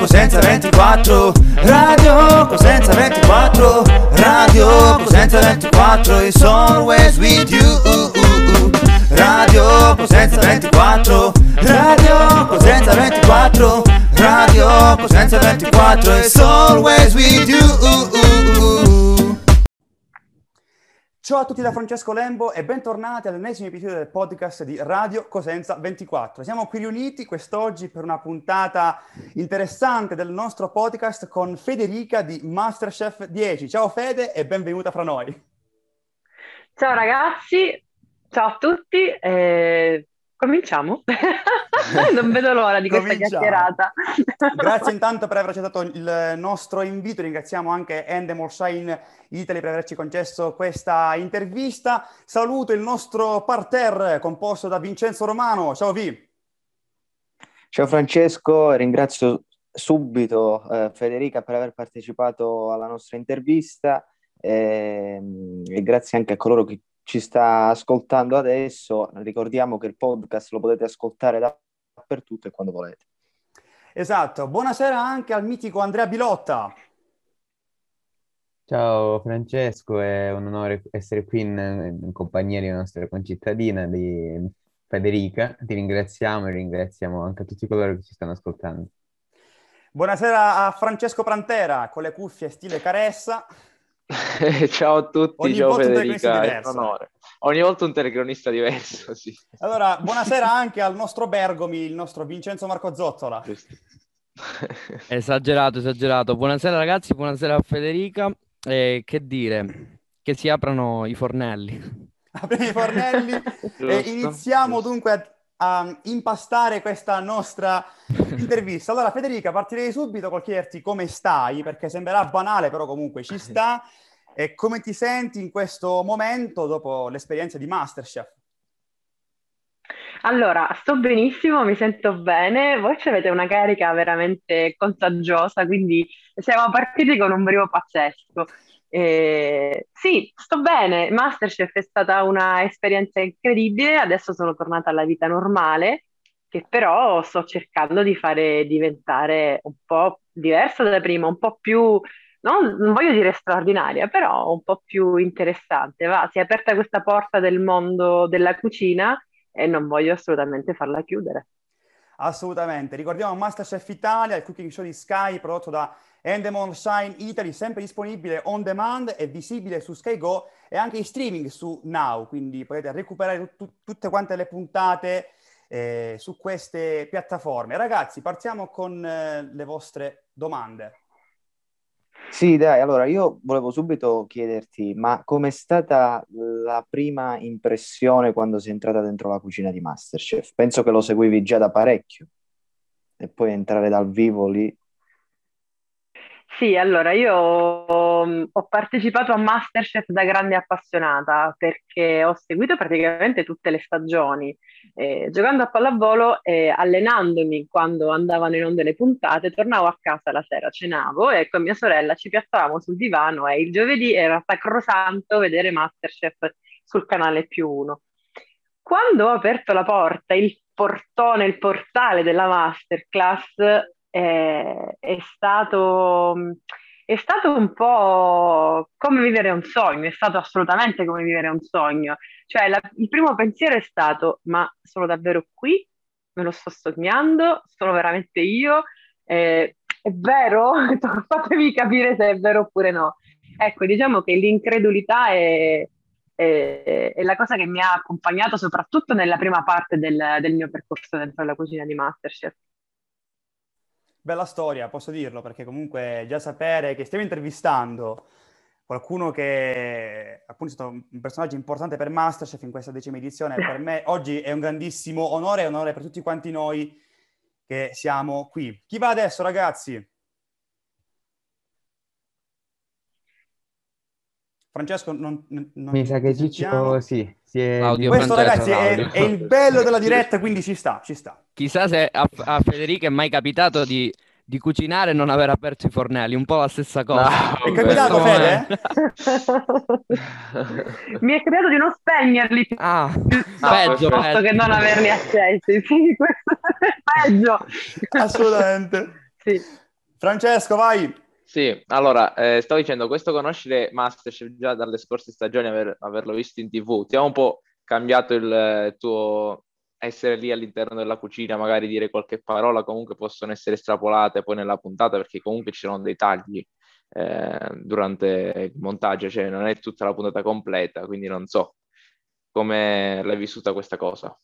Cosenza 24 Radio Cosenza 24 Radio Cosenza 24 is always with you. Radio Cosenza 24 Radio Cosenza 24 Radio Cosenza 24 is always with you Ciao a tutti da Francesco Lembo e bentornati all'ennesimo episodio del podcast di Radio Cosenza 24. Siamo qui riuniti quest'oggi per una puntata interessante del nostro podcast con Federica di Masterchef 10. Ciao Fede e benvenuta fra noi. Ciao ragazzi, ciao a tutti. Eh, Cominciamo? non vedo l'ora di questa chiacchierata. Grazie intanto per aver accettato il nostro invito, ringraziamo anche Endemol Shine Italy per averci concesso questa intervista. Saluto il nostro parterre composto da Vincenzo Romano. Ciao Vi. Ciao Francesco, ringrazio subito eh, Federica per aver partecipato alla nostra intervista e, ehm, e grazie anche a coloro che ci sta ascoltando adesso, ricordiamo che il podcast lo potete ascoltare dappertutto e quando volete. Esatto, buonasera anche al mitico Andrea Bilotta. Ciao Francesco, è un onore essere qui in, in compagnia di nostra concittadina, di Federica. Ti ringraziamo e ringraziamo anche tutti coloro che ci stanno ascoltando. Buonasera a Francesco Prantera con le cuffie stile Caressa. ciao a tutti, Ogni ciao Federica, è un onore. Ogni volta un telecronista diverso, sì. Allora, buonasera anche al nostro Bergomi, il nostro Vincenzo Marco Zozzola. esagerato, esagerato. Buonasera ragazzi, buonasera a Federica. Eh, che dire, che si aprano i fornelli. Apriamo i fornelli e iniziamo dunque a, a impastare questa nostra intervista. Allora, Federica, partirei subito col chiederti come stai, perché sembrerà banale, però comunque ci sta. E come ti senti in questo momento dopo l'esperienza di Masterchef? Allora, sto benissimo, mi sento bene. Voi avete una carica veramente contagiosa, quindi siamo partiti con un brio pazzesco. Eh, sì, sto bene. Masterchef è stata un'esperienza incredibile. Adesso sono tornata alla vita normale, che però sto cercando di fare diventare un po' diversa da prima, un po' più non, non voglio dire straordinaria, però un po' più interessante. Va, si è aperta questa porta del mondo della cucina e non voglio assolutamente farla chiudere. Assolutamente. Ricordiamo Masterchef Italia, il cooking show di Sky prodotto da Endemol Shine Italy, sempre disponibile on demand e visibile su Sky Go e anche in streaming su Now, quindi potete recuperare t- tutte quante le puntate eh, su queste piattaforme. Ragazzi, partiamo con eh, le vostre domande. Sì, dai, allora io volevo subito chiederti, ma com'è stata la prima impressione quando sei entrata dentro la cucina di Masterchef? Penso che lo seguivi già da parecchio e poi entrare dal vivo lì sì, allora io ho partecipato a Masterchef da grande appassionata perché ho seguito praticamente tutte le stagioni, eh, giocando a pallavolo e allenandomi quando andavano in onda le puntate, tornavo a casa la sera, cenavo e con mia sorella ci piazzavamo sul divano e il giovedì era sacrosanto vedere Masterchef sul canale più uno. Quando ho aperto la porta, il portone, il portale della masterclass, è, è stato, è stato un po' come vivere un sogno, è stato assolutamente come vivere un sogno. Cioè, la, il primo pensiero è stato: ma sono davvero qui? Me lo sto sognando? Sono veramente io? Eh, è vero? Fatemi capire se è vero oppure no. Ecco, diciamo che l'incredulità è, è, è, la cosa che mi ha accompagnato soprattutto nella prima parte del, del mio percorso dentro la cucina di Masterchef. Bella storia, posso dirlo, perché comunque già sapere che stiamo intervistando qualcuno che appunto è stato un personaggio importante per Masterchef in questa decima edizione, per me oggi è un grandissimo onore e onore per tutti quanti noi che siamo qui. Chi va adesso, ragazzi? Francesco, non, non Mi sa che Ciccio, sì, si è... Audio Questo ragazzi è, è, il bello della diretta, quindi ci sta, ci sta. Chissà se a, a Federica è mai capitato di, di, cucinare e non aver aperto i fornelli, un po' la stessa cosa. No, è capitato, Fede? Mi è capitato di non spegnerli. Ah, no, peggio, peggio. che non averli accesi. Sì, questo è peggio. Assolutamente. sì. Francesco, vai! Sì, allora, eh, stavo dicendo, questo conoscere Masterchef già dalle scorse stagioni, aver, averlo visto in tv, ti ha un po' cambiato il eh, tuo essere lì all'interno della cucina, magari dire qualche parola, comunque possono essere estrapolate poi nella puntata, perché comunque ci sono dei tagli eh, durante il montaggio, cioè non è tutta la puntata completa, quindi non so come l'hai vissuta questa cosa.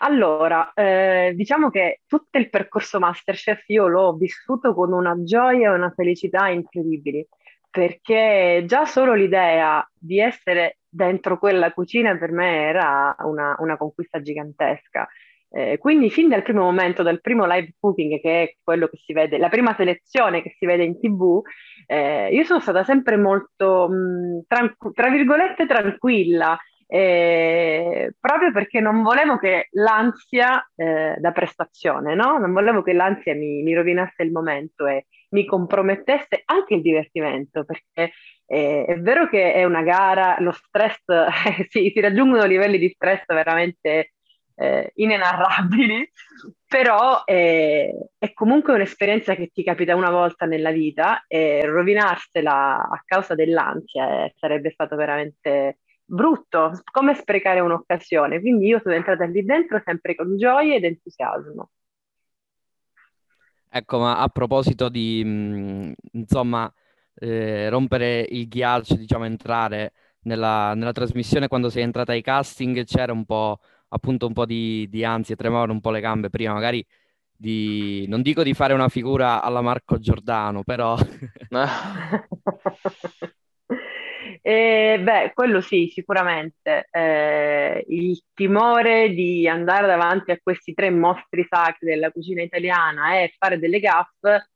Allora, eh, diciamo che tutto il percorso Masterchef io l'ho vissuto con una gioia e una felicità incredibili, perché già solo l'idea di essere dentro quella cucina per me era una, una conquista gigantesca. Eh, quindi fin dal primo momento, dal primo live cooking, che è quello che si vede, la prima selezione che si vede in tv, eh, io sono stata sempre molto, mh, tranqu- tra virgolette, tranquilla, eh, proprio perché non volevo che l'ansia eh, da prestazione, no? Non volevo che l'ansia mi, mi, rovinasse il momento e mi compromettesse anche il divertimento, perché eh, è vero che è una gara, lo stress, sì, si raggiungono livelli di stress veramente eh, inenarrabili, però è, è, comunque un'esperienza che ti capita una volta nella vita e rovinarsela a causa dell'ansia eh, sarebbe stato veramente brutto, come sprecare un'occasione. Quindi io sono entrata lì dentro sempre con gioia ed entusiasmo. Ecco, ma a proposito di, mh, insomma, eh, rompere il ghiaccio, diciamo, entrare nella, nella, trasmissione quando sei entrata ai casting, c'era un po', appunto, un po' di, di ansia, tremavano un po' le gambe prima, magari di, non dico di fare una figura alla Marco Giordano, però... E, beh, quello sì, sicuramente. Eh, il timore di andare davanti a questi tre mostri sacri della cucina italiana e fare delle gaffe,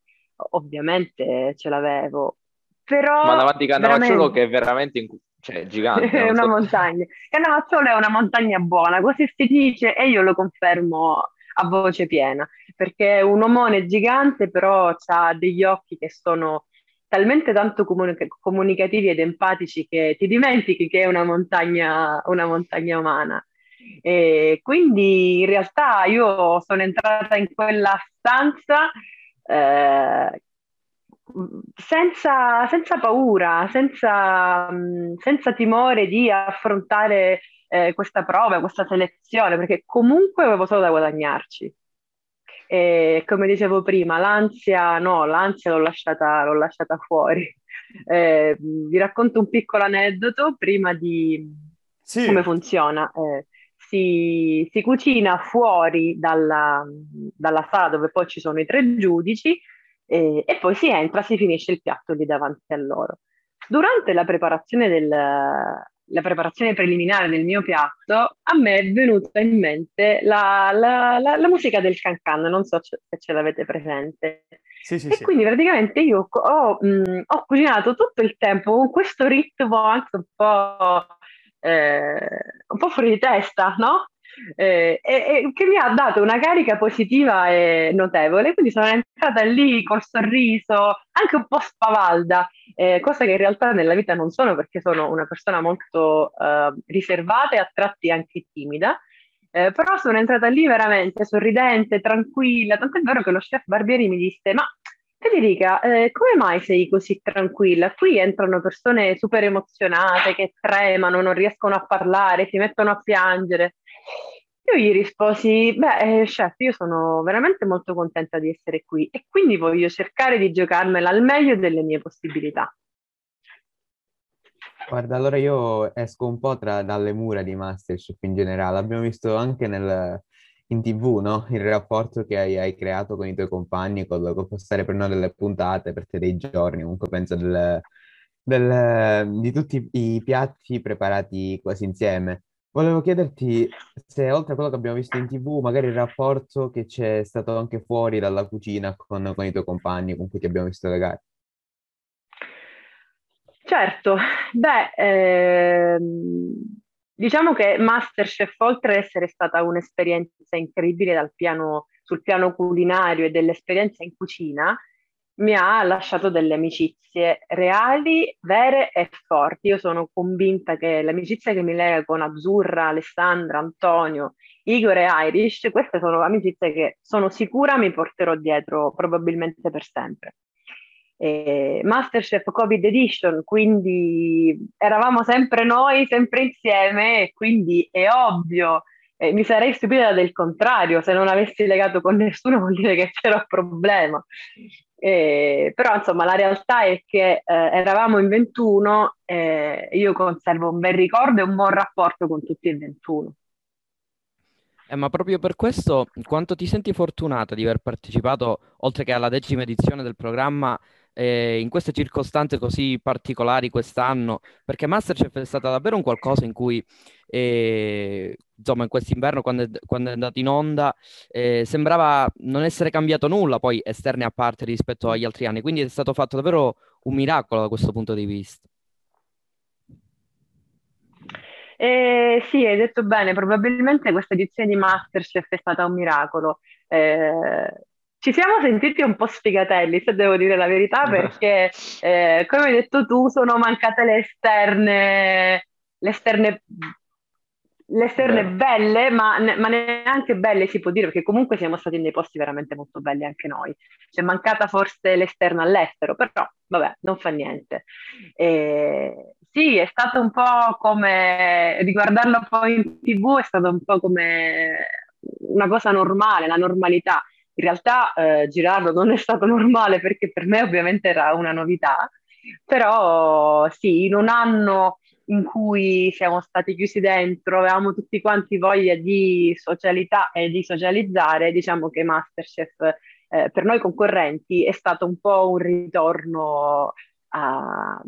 ovviamente ce l'avevo. Però Ma davanti a Cannavacciolo che è veramente in... cioè, gigante. è una so. montagna. Cannavacciolo è una montagna buona, così si dice e io lo confermo a voce piena, perché è un omone gigante, però ha degli occhi che sono talmente tanto comunica- comunicativi ed empatici che ti dimentichi che è una montagna, una montagna umana. E quindi in realtà io sono entrata in quella stanza eh, senza, senza, paura, senza, senza, timore di affrontare eh, questa prova, questa selezione, perché comunque avevo solo da guadagnarci. E come dicevo prima, l'ansia no, l'ansia l'ho lasciata, l'ho lasciata fuori. Eh, vi racconto un piccolo aneddoto prima di sì. come funziona. Eh, si, si, cucina fuori dalla, dalla, sala dove poi ci sono i tre giudici eh, e poi si entra, si finisce il piatto lì davanti a loro. Durante la preparazione del, la preparazione preliminare del mio piatto, a me è venuta in mente la, la, la, la musica del cancan, non so se ce l'avete presente. Sì, sì, e sì. quindi praticamente io ho, mh, ho, cucinato tutto il tempo con questo ritmo anche un po', eh, un po' fuori di testa, no? Eh, e, che mi ha dato una carica positiva e notevole, quindi sono entrata lì col sorriso, anche un po' spavalda, eh, cosa che in realtà nella vita non sono perché sono una persona molto eh, riservata e a tratti anche timida. Eh, però sono entrata lì veramente sorridente, tranquilla, tant'è vero che lo chef Barbieri mi disse: Ma Federica, eh, come mai sei così tranquilla? Qui entrano persone super emozionate che tremano, non riescono a parlare, si mettono a piangere. Io gli risposi, beh, eh, chef, io sono veramente molto contenta di essere qui e quindi voglio cercare di giocarmela al meglio delle mie possibilità. Guarda, allora io esco un po' tra, dalle mura di Masterchef in generale. Abbiamo visto anche nel, in tv, no? Il rapporto che hai, hai, creato con i tuoi compagni, col, col postare per noi delle puntate, per te dei giorni, comunque penso del, del, di tutti i piatti preparati quasi insieme. Volevo chiederti se oltre a quello che abbiamo visto in TV, magari il rapporto che c'è stato anche fuori dalla cucina con, con i tuoi compagni con cui ti abbiamo visto le gare. Certo, beh, ehm, diciamo che Masterchef, oltre ad essere stata un'esperienza incredibile piano, sul piano culinario e dell'esperienza in cucina, mi ha lasciato delle amicizie reali, vere e forti. Io sono convinta che l'amicizia che mi lega con Azzurra, Alessandra, Antonio, Igor e Irish, queste sono amicizie che sono sicura mi porterò dietro probabilmente per sempre. E Masterchef Covid Edition, quindi eravamo sempre noi, sempre insieme, quindi è ovvio eh, mi sarei stupita del contrario, se non avessi legato con nessuno vuol dire che c'era un problema. Eh, però insomma la realtà è che eh, eravamo in 21 e io conservo un bel ricordo e un buon rapporto con tutti e 21. Eh, ma proprio per questo, quanto ti senti fortunata di aver partecipato, oltre che alla decima edizione del programma, eh, in queste circostanze così particolari quest'anno, perché Masterchef è stata davvero un qualcosa in cui, eh, insomma, in quest'inverno, quando è, quando è andato in onda, eh, sembrava non essere cambiato nulla, poi esterne a parte rispetto agli altri anni, quindi è stato fatto davvero un miracolo da questo punto di vista. Eh, sì, hai detto bene, probabilmente questa edizione di Masterchef è stata un miracolo. Eh, ci siamo sentiti un po' sfigatelli, se devo dire la verità, perché eh, come hai detto tu, sono mancate le esterne, le esterne, le esterne belle, ma, ne, ma, neanche belle si può dire, perché comunque siamo stati in dei posti veramente molto belli anche noi. C'è mancata forse l'esterna all'estero, però vabbè, non fa niente. E, sì, è stato un po' come riguardarlo poi in tv, è stato un po' come una cosa normale, la normalità in realtà eh, girarlo non è stato normale perché per me ovviamente era una novità, però sì, in un anno in cui siamo stati chiusi dentro, avevamo tutti quanti voglia di socialità e di socializzare, diciamo che Masterchef eh, per noi concorrenti è stato un po' un ritorno a,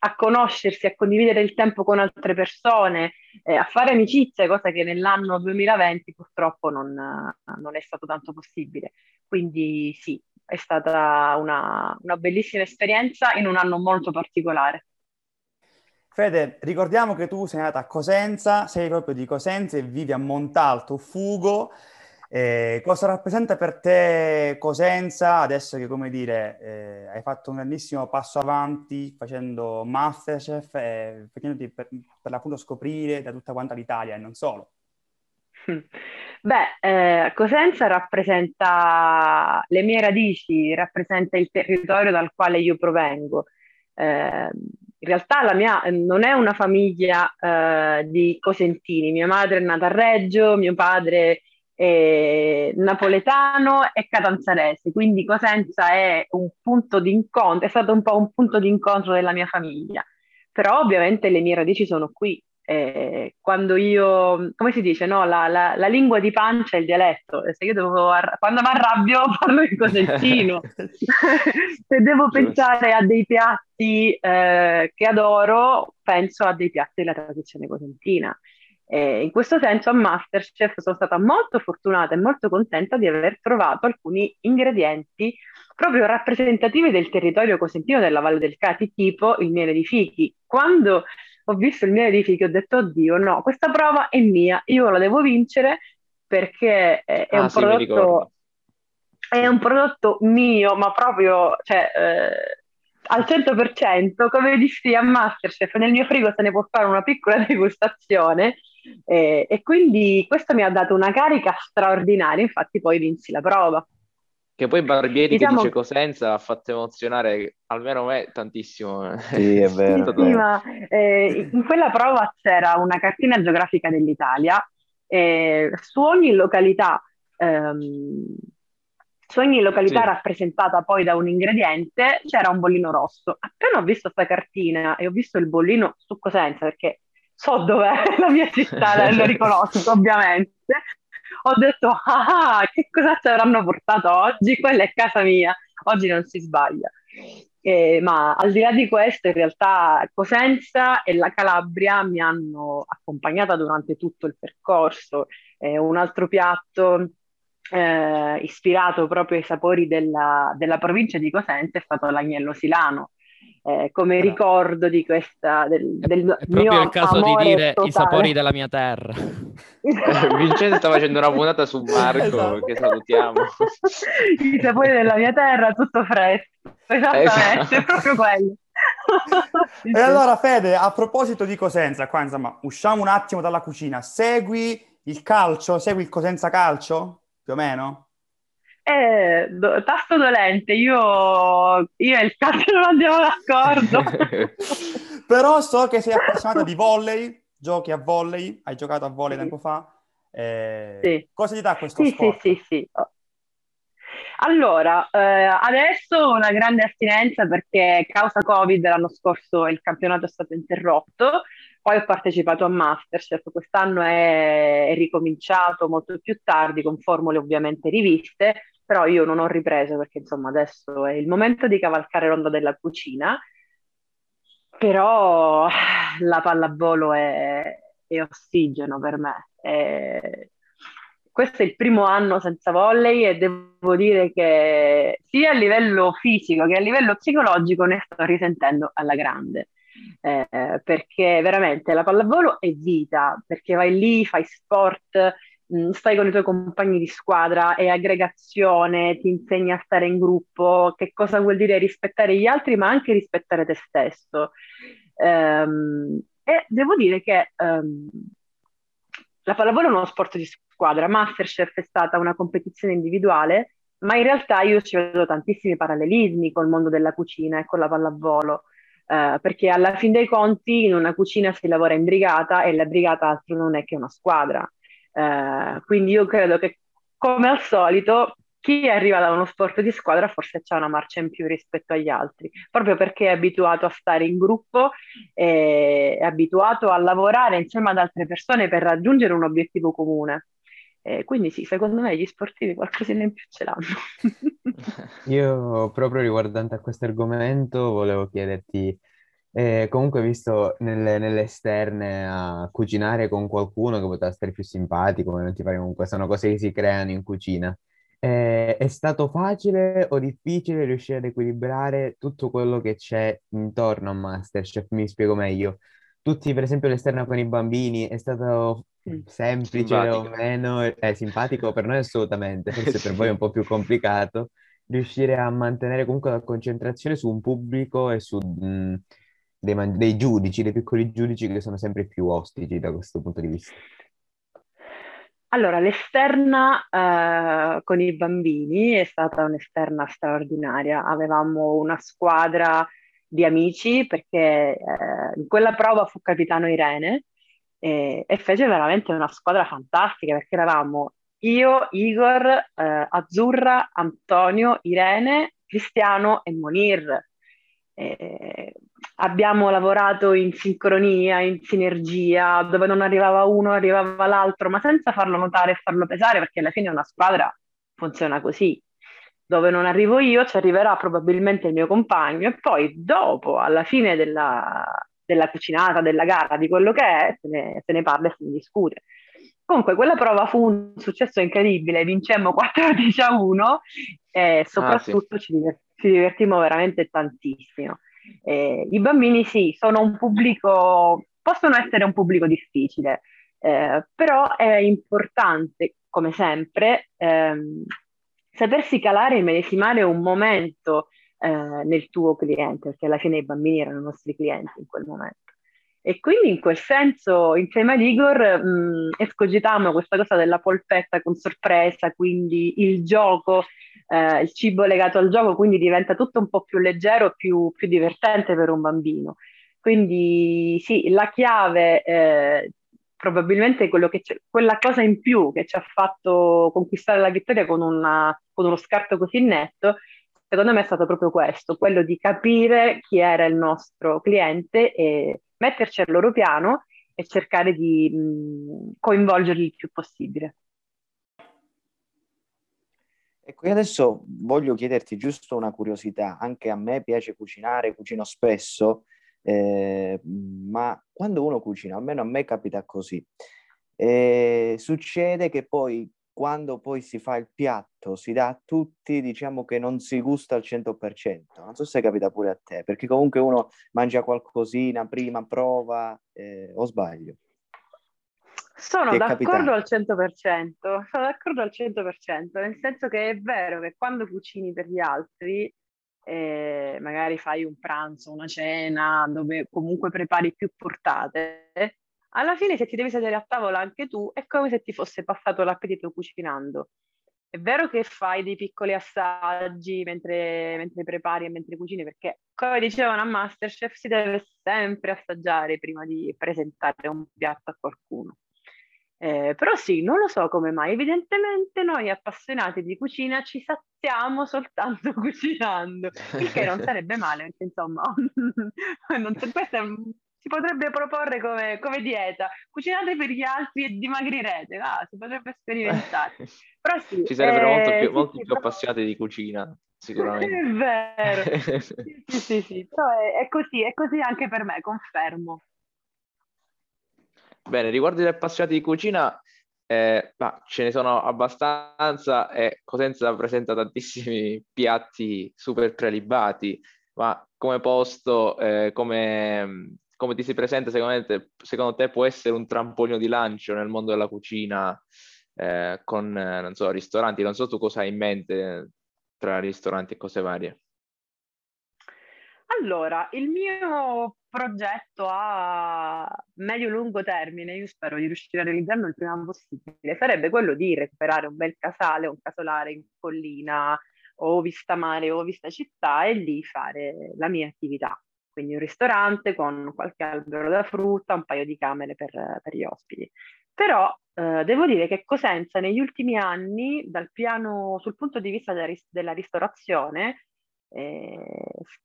a conoscersi, a condividere il tempo con altre persone, eh, a fare amicizie, cosa che nell'anno 2020 purtroppo non, non, è stato tanto possibile. Quindi sì, è stata una, una bellissima esperienza in un anno molto particolare. Fede, ricordiamo che tu sei nata a Cosenza, sei proprio di Cosenza e vivi a Montalto, Fugo. Eh, cosa rappresenta per te Cosenza adesso che, come dire, eh, hai fatto un grandissimo passo avanti facendo Masterchef e facendoti per, per l'appunto scoprire da tutta quanta l'Italia e non solo? Beh, eh, Cosenza rappresenta le mie radici, rappresenta il territorio dal quale io provengo. Eh, in realtà la mia non è una famiglia eh, di cosentini, mia madre è nata a Reggio, mio padre eh, napoletano e catanzarese, quindi Cosenza è un punto di incontro, è stato un po' un punto di incontro della mia famiglia, però ovviamente le mie radici sono qui. Eh, quando io, come si dice, no? la, la, la, lingua di pancia è il dialetto, se io devo, quando mi arrabbio parlo in cosentino, se devo pensare a dei piatti eh, che adoro, penso a dei piatti della tradizione cosentina. Eh, in questo senso a Masterchef sono stata molto fortunata e molto contenta di aver trovato alcuni ingredienti proprio rappresentativi del territorio cosentino della Valle del Cati, tipo il miele di fichi. Quando ho visto il miele di fichi ho detto, oddio, no, questa prova è mia, io la devo vincere perché è, è ah, un sì, prodotto... È un prodotto mio, ma proprio, cioè, eh, al 100%, come dissi a Masterchef, nel mio frigo se ne può fare una piccola degustazione eh, e quindi questo mi ha dato una carica straordinaria, infatti poi vinsi la prova. Che poi Barbieri diciamo... che dice Cosenza ha fatto emozionare almeno me tantissimo. Sì, è vero. sì, ma, eh, in quella prova c'era una cartina geografica dell'Italia e su ogni località, ehm, su ogni località sì. rappresentata poi da un ingrediente c'era un bollino rosso. Appena ho visto questa cartina e ho visto il bollino su Cosenza, perché so dov'è la mia città, lo riconosco ovviamente. Ho detto, ah, che cosa ci avranno portato oggi? Quella è casa mia, oggi non si sbaglia. Eh, ma al di là di questo, in realtà Cosenza e la Calabria mi hanno accompagnata durante tutto il percorso. Eh, un altro piatto eh, ispirato proprio ai sapori della, della provincia di Cosenza è stato l'agnello silano eh, come ricordo di questa del, del è proprio il caso di dire totale. i sapori della mia terra. Eh, Vincenzo sta facendo una puntata su Marco esatto. che salutiamo. I sapori della mia terra tutto fresco. Esattamente esatto. è proprio quello. E allora Fede a proposito di Cosenza qua insomma usciamo un attimo dalla cucina. Segui il calcio? Segui il Cosenza calcio? Più o meno eh, do, tasto dolente, io, io e il calcio non andiamo d'accordo. Però so che sei appassionata di volley, giochi a volley, hai giocato a volley sì. tempo fa. Eh, sì. Cosa ti dà questo sì, sport? Sì, sì, sì. Allora, eh, adesso una grande astinenza perché causa Covid l'anno scorso il campionato è stato interrotto, poi ho partecipato a Masterchef, quest'anno è, è ricominciato molto più tardi con formule ovviamente riviste, però io non ho ripreso perché insomma adesso è il momento di cavalcare l'onda della cucina, però la pallavolo è, è ossigeno per me. È... Questo è il primo anno senza volley e devo dire che sia a livello fisico che a livello psicologico ne sto risentendo alla grande. Eh, perché veramente la pallavolo è vita, perché vai lì, fai sport, Mm, stai con i tuoi compagni di squadra, è aggregazione, ti insegna a stare in gruppo, che cosa vuol dire rispettare gli altri, ma anche rispettare te stesso. Um, e devo dire che um, la pallavolo è uno sport di squadra, Masterchef è stata una competizione individuale, ma in realtà io ci vedo tantissimi parallelismi col mondo della cucina e con la pallavolo. Uh, perché alla fin dei conti in una cucina si lavora in brigata e la brigata altro non è che una squadra. Eh, quindi io credo che come al solito chi arriva da uno sport di squadra forse c'è una marcia in più rispetto agli altri, proprio perché è abituato a stare in gruppo, è abituato a lavorare insieme ad altre persone per raggiungere un obiettivo comune. Eh, quindi sì, secondo me gli sportivi qualcosina in più ce l'hanno. Io proprio riguardante a questo argomento volevo chiederti e comunque, visto nelle, nelle esterne a cucinare con qualcuno che poteva essere più simpatico, non ti pare comunque, sono cose che si creano in cucina. Eh, è stato facile o difficile riuscire ad equilibrare tutto quello che c'è intorno a Masterchef? Mi spiego meglio. Tutti, per esempio, l'esterno con i bambini è stato semplice simpatico. o meno? È simpatico per noi assolutamente, forse per voi è un po' più complicato riuscire a mantenere comunque la concentrazione su un pubblico e su mh, dei, man- dei giudici, dei piccoli giudici che sono sempre più ostici da questo punto di vista? Allora, l'esterna eh, con i bambini è stata un'esterna straordinaria. Avevamo una squadra di amici perché eh, in quella prova fu capitano Irene e, e, fece veramente una squadra fantastica perché eravamo io, Igor, eh, Azzurra, Antonio, Irene, Cristiano e Monir. Abbiamo lavorato in sincronia, in sinergia, dove non arrivava uno, arrivava l'altro, ma senza farlo notare e farlo pesare, perché alla fine una squadra funziona così. Dove non arrivo io, ci arriverà probabilmente il mio compagno e poi dopo, alla fine della, della cucinata, della gara, di quello che è, se ne, se ne parla e se ne discute. Comunque, quella prova fu un successo incredibile, vincemmo 14 a 1 e soprattutto ah, sì. ci, divert- ci divertimmo veramente tantissimo. Eh, I bambini sì, sono un pubblico, possono essere un pubblico difficile, eh, però è importante, come sempre, ehm, sapersi calare e medesimare un momento eh, nel tuo cliente, perché alla fine i bambini erano i nostri clienti in quel momento. E quindi in quel senso, insieme ad Igor, mh, escogitammo questa cosa della polpetta con sorpresa, quindi il gioco eh, il cibo legato al gioco, quindi diventa tutto un po' più leggero, più, più divertente per un bambino. Quindi sì, la chiave, eh, probabilmente quella cosa in più che ci ha fatto conquistare la vittoria con, una, con uno scarto così netto, secondo me è stato proprio questo, quello di capire chi era il nostro cliente e metterci al loro piano e cercare di mh, coinvolgerli il più possibile. Ecco, io adesso voglio chiederti giusto una curiosità, anche a me piace cucinare, cucino spesso, eh, ma quando uno cucina, almeno a me capita così, eh, succede che poi quando poi si fa il piatto, si dà a tutti, diciamo che non si gusta al 100%. Non so se capita pure a te, perché comunque uno mangia qualcosina prima, prova, eh, o sbaglio? Sono d'accordo al 100%, sono d'accordo al 100%, nel senso che è vero che quando cucini per gli altri, eh, magari fai un pranzo, una cena, dove comunque prepari più portate, alla fine se ti devi sedere a tavola anche tu è come se ti fosse passato l'appetito cucinando. È vero che fai dei piccoli assaggi mentre, mentre prepari e mentre cucini, perché come dicevano a Masterchef si deve sempre assaggiare prima di presentare un piatto a qualcuno. Eh, però sì, non lo so come mai, evidentemente noi appassionati di cucina ci saziamo soltanto cucinando, il che non sarebbe male, perché insomma, non, questo è si potrebbe proporre come, come, dieta. Cucinate per gli altri e dimagrirete, ah, si potrebbe sperimentare. Però sì, Ci sarebbero eh, molto più, molti sì, più appassionati di cucina, sicuramente. È vero, sì, sì, sì, sì. però è, è, così, è così anche per me, confermo. Bene, riguardo gli appassionati di cucina, eh, bah, ce ne sono abbastanza e Cosenza presenta tantissimi piatti super prelibati, ma come posto, eh, come come ti si presenta, secondo te, secondo te può essere un trampolino di lancio nel mondo della cucina eh, con, eh, non so, ristoranti? Non so tu cosa hai in mente tra ristoranti e cose varie. Allora, il mio progetto a medio-lungo termine, io spero di riuscire a realizzarlo il prima possibile, sarebbe quello di recuperare un bel casale, un casolare in collina o vista mare o vista città e lì fare la mia attività quindi un ristorante con qualche albero da frutta, un paio di camere per, per gli ospiti. Però eh, devo dire che Cosenza negli ultimi anni, dal piano, sul punto di vista della, della ristorazione, eh,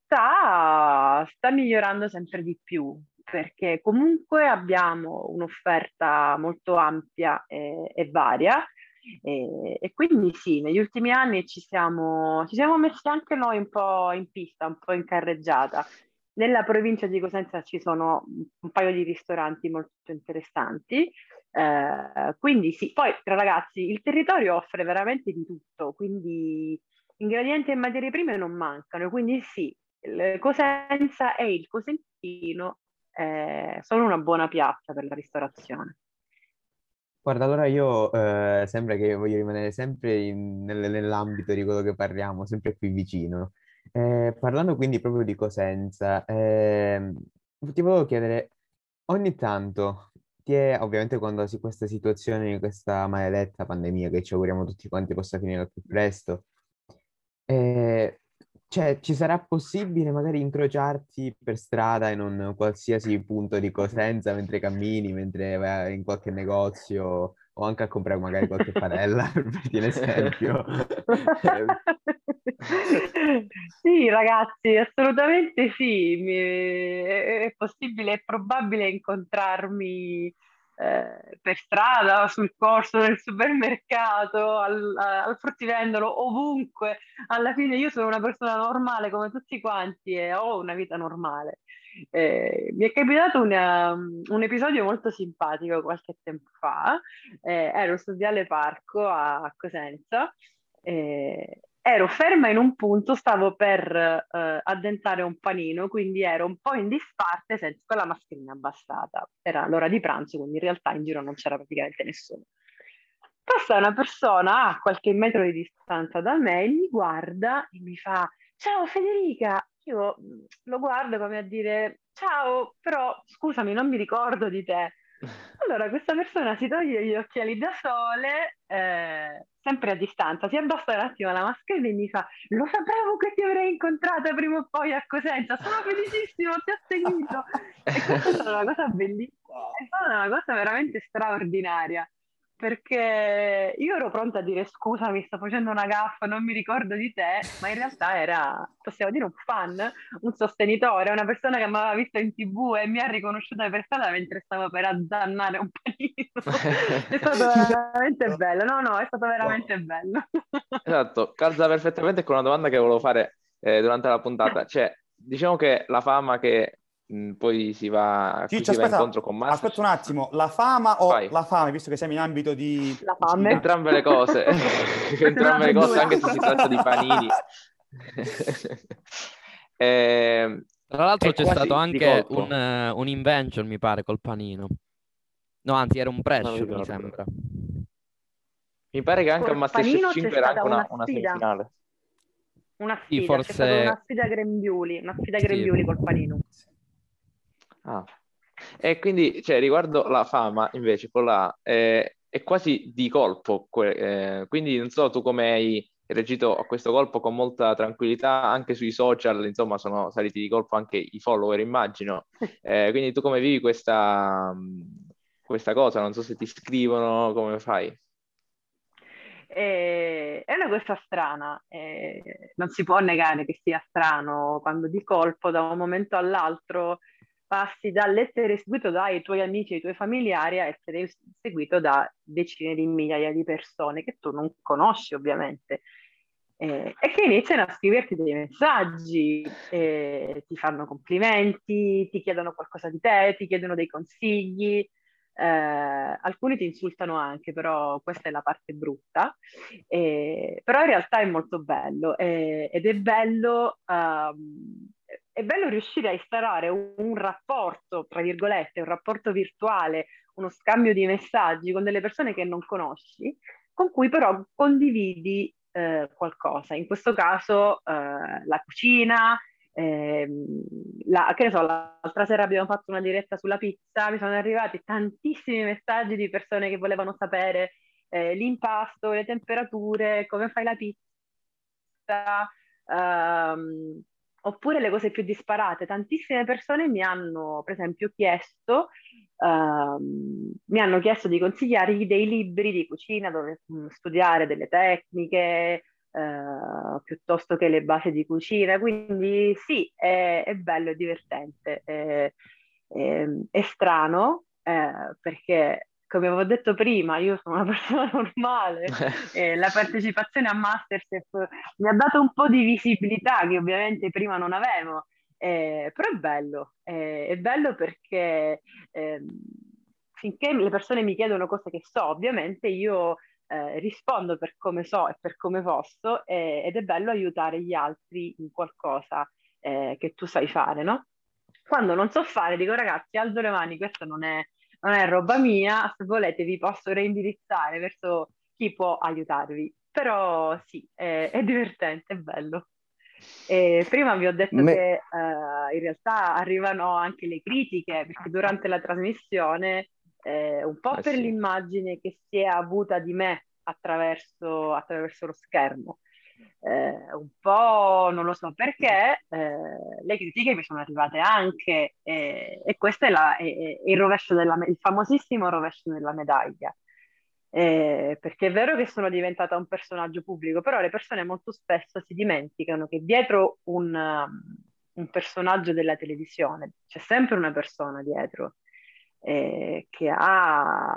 sta, sta migliorando sempre di più, perché comunque abbiamo un'offerta molto ampia e, e varia, e, e, quindi sì, negli ultimi anni ci siamo, ci siamo messi anche noi un po' in pista, un po' in carreggiata. Nella provincia di Cosenza ci sono un paio di ristoranti molto interessanti, eh, quindi sì, poi ragazzi il territorio offre veramente di tutto, quindi ingredienti e materie prime non mancano, quindi sì, Cosenza e il Cosentino eh, sono una buona piazza per la ristorazione. Guarda, allora io eh, sembra che voglio rimanere sempre in, nel, nell'ambito di quello che parliamo, sempre qui vicino. Eh, parlando quindi proprio di Cosenza, eh, ti volevo chiedere, ogni tanto, ti è, ovviamente quando si questa situazione, questa maledetta pandemia che ci auguriamo tutti quanti possa finire al più presto, eh, cioè, ci sarà possibile magari incrociarti per strada in un qualsiasi punto di Cosenza mentre cammini, mentre vai in qualche negozio o anche a comprare magari qualche padella, per un esempio. sì, ragazzi, assolutamente sì. È possibile, è probabile incontrarmi eh, per strada, sul corso del supermercato, al, al fruttivendolo, ovunque. Alla fine io sono una persona normale come tutti quanti e ho una vita normale. Eh, mi è capitato una, un episodio molto simpatico qualche tempo fa, eh, ero su Viale Parco a, Cosenza, eh, ero ferma in un punto, stavo per eh, addentare un panino, quindi ero un po' in disparte senza con la mascherina abbassata. Era l'ora di pranzo, quindi in realtà in giro non c'era praticamente nessuno. Passa una persona a qualche metro di distanza da me, mi guarda e mi fa Ciao Federica, io mm, lo guardo come a dire ciao, però scusami, non mi ricordo di te. Allora questa persona si toglie gli occhiali da sole, eh, sempre a distanza, si abbassa un attimo la mascherina e mi fa lo sapevo che ti avrei incontrata prima o poi a Cosenza, sono felicissimo, ti ho seguito. E questa è stata una cosa bellissima, è stata una cosa veramente straordinaria perché io ero pronta a dire scusa, mi sto facendo una gaffa, non mi ricordo di te, ma in realtà era, possiamo dire, un fan, un sostenitore, una persona che mi aveva visto in tv e mi ha riconosciuta per strada mentre stavo per azzannare un panino. è stato veramente bello, no, no, è stato veramente wow. bello. esatto, calza perfettamente con una domanda che volevo fare eh, durante la puntata, cioè, diciamo che la fama che poi si va, Ciccio, si va aspetta, incontro con Master. aspetta un attimo, la fama o Vai. la fame, visto che siamo in ambito di... La fame. Entrambe le cose, entrambe le cose, anche se si tratta di panini. Eh, Tra l'altro c'è stato anche un, eh, un invention, mi pare, col panino. No, anzi, era un pressure, mi sembra. mi pare che anche a Col Masterchef panino c'è 5 era anche una, una una sfida. semifinale. Una Sì, sfida, forse- c'è stata una sfida grembiuli, una sfida Sì. grembiuli col panino. Ah. E quindi, cioè, riguardo la fama, invece, quella eh, è quasi di colpo. que- eh, quindi, non so tu come hai reagito a questo colpo con molta tranquillità, anche sui social, insomma, sono saliti di colpo anche i follower, immagino. Eh, quindi tu come vivi questa, questa cosa? Non so se ti scrivono, come fai? E- È una cosa strana, eh, non si può negare che sia strano quando di colpo da un momento all'altro passi dall'essere seguito dai tuoi amici e i tuoi familiari a essere seguito da decine di migliaia di persone che tu non conosci ovviamente eh, e che iniziano a scriverti dei messaggi, eh, ti fanno complimenti, ti chiedono qualcosa di te, ti chiedono dei consigli. Eh, alcuni ti insultano anche, però questa è la parte brutta. Eh, però in realtà è molto bello eh, ed è bello, ehm, è bello riuscire a instaurare un, rapporto, tra virgolette, un rapporto virtuale, uno scambio di messaggi con delle persone che non conosci, con cui però condividi eh, qualcosa. In questo caso eh, la cucina, ehm, la- che ne so, l'altra sera abbiamo fatto una diretta sulla pizza, mi sono arrivati tantissimi messaggi di persone che volevano sapere eh, l'impasto, le temperature, come fai la pizza, ehm, oppure le cose più disparate. Tantissime persone mi hanno, per esempio, chiesto, ehm, mi hanno chiesto di consigliargli dei libri di cucina dove mm, studiare delle tecniche, eh, piuttosto che le basi di cucina. Quindi sì, è, è bello, è divertente, è, è- è strano, eh, perché come avevo detto prima, io sono una persona normale e la partecipazione a Masterchef mi ha dato un po' di visibilità che ovviamente prima non avevo, Eh, però è bello, Eh, è bello perché ehm, finché le persone mi chiedono cose che so, ovviamente io eh, rispondo per come so e per come posso ed è bello aiutare gli altri in qualcosa eh, che tu sai fare, no? Quando non so fare, dico ragazzi, alzo le mani, questa non è, non è roba mia, se volete vi posso reindirizzare verso chi può aiutarvi. Però sì, è, è divertente, è bello. E prima vi ho detto Me- che eh, in realtà arrivano anche le critiche, perché durante la trasmissione, eh, un po' Eh per sì. l'immagine che si è avuta di me attraverso, attraverso lo schermo, eh, un po' non lo so perché, eh, le critiche mi sono arrivate anche, eh, e questo è, la- è- è il della, il famosissimo rovescio della medaglia. Eh, perché è vero che sono diventata un personaggio pubblico, però le persone molto spesso si dimenticano che dietro un, um, un personaggio della televisione c'è sempre una persona dietro eh, che ha,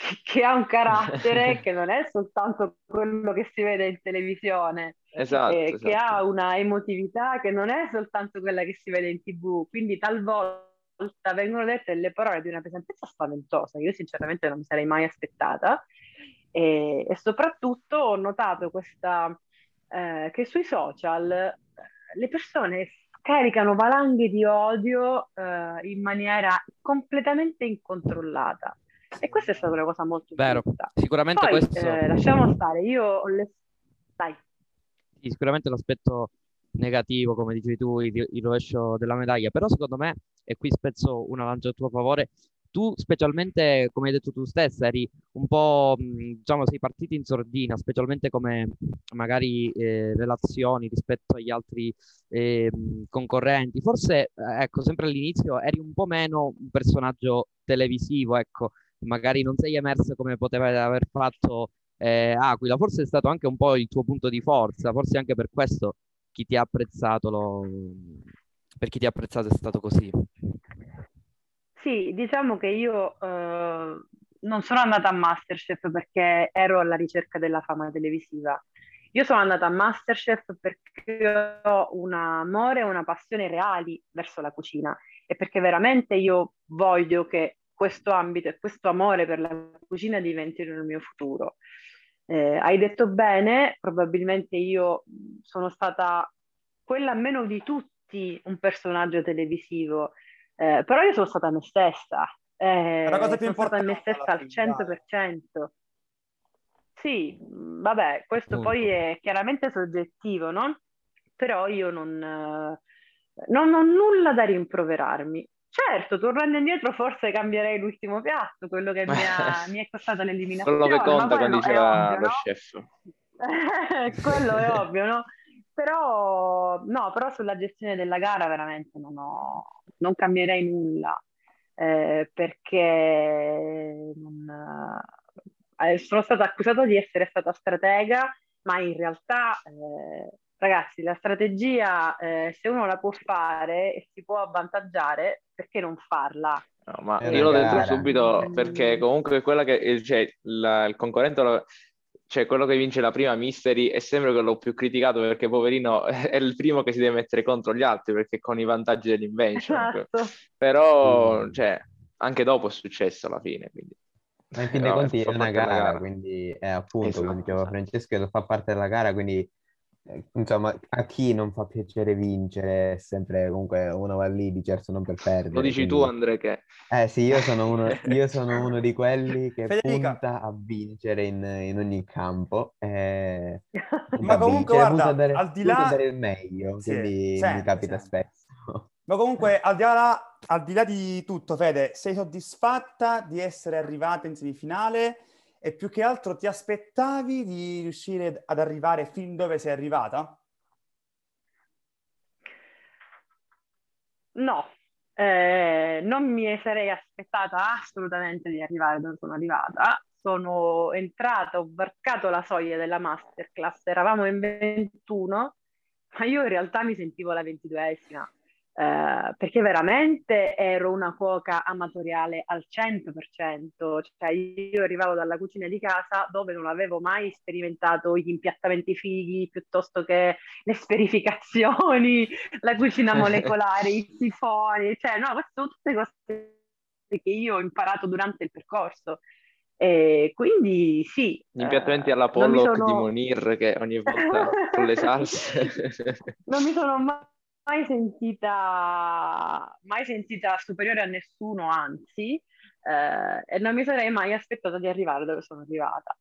che ha un carattere che non è soltanto quello che si vede in televisione, Esatto, eh, che esatto. ha una emotività che non è soltanto quella che si vede in TV, quindi talvolta vengono dette delle parole di una pesantezza spaventosa, che io sinceramente non mi sarei mai aspettata, e, e soprattutto ho notato questa, eh, che sui social eh, le persone caricano valanghe di odio eh, in maniera completamente incontrollata. E questa è stata una cosa molto Vero, brutta. sicuramente Poi questo... eh, lasciamo stare, io ho le... Dai. Sì, sicuramente l'aspetto negativo, come dicevi tu, il, il rovescio della medaglia, però secondo me, e qui spezzo una lancia a tuo favore, tu specialmente, come hai detto tu stessa, eri un po', mh, diciamo, sei partito in sordina, specialmente come magari eh, relazioni rispetto agli altri eh, concorrenti. Forse, eh, ecco, sempre all'inizio eri un po' meno un personaggio televisivo, ecco, magari non sei emerso come poteva aver fatto eh, Aquila, forse è stato anche un po' il tuo punto di forza, forse anche per questo chi ti ha apprezzato, lo... per chi ti ha apprezzato è stato così. Sì, diciamo che io eh, non sono andata a Masterchef perché ero alla ricerca della fama televisiva. Io sono andata a Masterchef perché ho un amore e una passione reali verso la cucina e perché veramente io voglio che questo ambito e questo amore per la cucina diventino il mio futuro. Eh, hai detto bene, probabilmente io sono stata quella meno di tutti un personaggio televisivo, eh, però io sono stata me stessa. Eh, È la cosa più sono stata me importante stessa al fine, 100%. Sì, vabbè, questo Appunto. poi è chiaramente soggettivo, no? Però io non, eh, non ho nulla da rimproverarmi. Certo, tornando indietro, forse cambierei l'ultimo piatto, quello che mi, ha- mi è costato l'eliminazione, Quello che conta, come è diceva ovvio, lo no? chef. Quello è ovvio, no? Però, no, però sulla gestione della gara veramente non ho, non cambierei nulla, eh, perché non, eh, sono stata accusata di essere stata stratega, ma in realtà, eh, ragazzi, la strategia, eh, se uno la può fare e si può avvantaggiare, perché non farla? No, ma È io lo una detto gara. subito perché comunque è quella che eh, cioè, la- il concorrente, lo- cioè quello che vince la prima Mystery è sempre quello più criticato perché poverino è il primo che si deve mettere contro gli altri perché con i vantaggi dell'invention. Esatto. Però, Sì. cioè, anche dopo è successo alla fine. Quindi. Ma in fin dei Vabbè, conti è una della gara, quindi è appunto, come Esatto, diceva esatto. Francesco, fa parte della gara, quindi eh, insomma a chi non fa piacere vincere, è sempre comunque uno va lì di certo non per perdere. Lo dici tu, quindi- Andre, che Eh sì, io sono uno, io sono uno di quelli che Federica. punta a vincere in, in ogni campo. eh, Ma comunque, vincere, guarda, dare, al di là- dare il meglio, Sì, quindi sempre, mi capita sempre. spesso. Ma comunque, al di là, al di là di tutto, Fede, sei soddisfatta di essere arrivata in semifinale e più che altro ti aspettavi di riuscire ad arrivare fin dove sei arrivata? No, eh, non mi sarei aspettata assolutamente di arrivare dove sono arrivata. Sono entrata, ho varcato la soglia della masterclass, eravamo in 21, ma io in realtà mi sentivo la 22esima, eh, perché veramente ero una cuoca amatoriale al 100%, cioè io arrivavo dalla cucina di casa dove non avevo mai sperimentato gli impiattamenti fighi piuttosto che le sferificazioni, la cucina molecolare, i sifoni, cioè no, queste sono tutte cose che io ho imparato durante il percorso. E quindi sì, gli impiattamenti eh, alla Pollock sono- di Monir che ogni volta con le salse. non mi sono ma- mai sentita, mai sentita superiore a nessuno, anzi, eh, e non mi sarei mai aspettata di arrivare dove sono arrivata.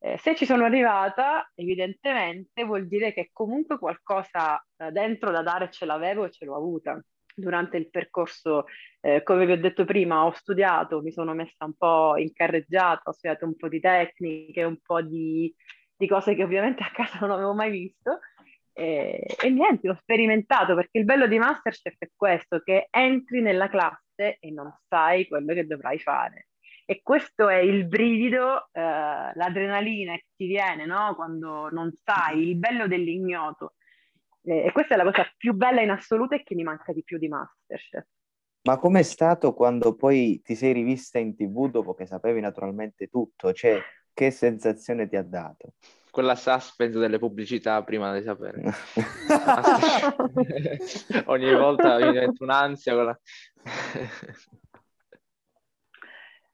Eh, se ci sono arrivata, evidentemente vuol dire che comunque qualcosa eh, dentro da dare ce l'avevo e ce l'ho avuta. Durante il percorso, eh, come vi ho detto prima, ho studiato, mi sono messa un po' in carreggiata, ho studiato un po' di tecniche, un po' di, di cose che ovviamente a casa non avevo mai visto. E, e niente, ho sperimentato perché il bello di Masterchef è questo, che entri nella classe e non sai quello che dovrai fare. E questo è il brivido, eh, l'adrenalina che ti viene, no? Quando non sai, il bello dell'ignoto. E, e questa è la cosa più bella in assoluto e che mi manca di più di Masterchef. Ma com'è stato quando poi ti sei rivista in TV dopo che sapevi naturalmente tutto? Cioè, che sensazione ti ha dato? Quella suspense delle pubblicità prima di sapere. Ogni volta mi diventa un'ansia. Quella...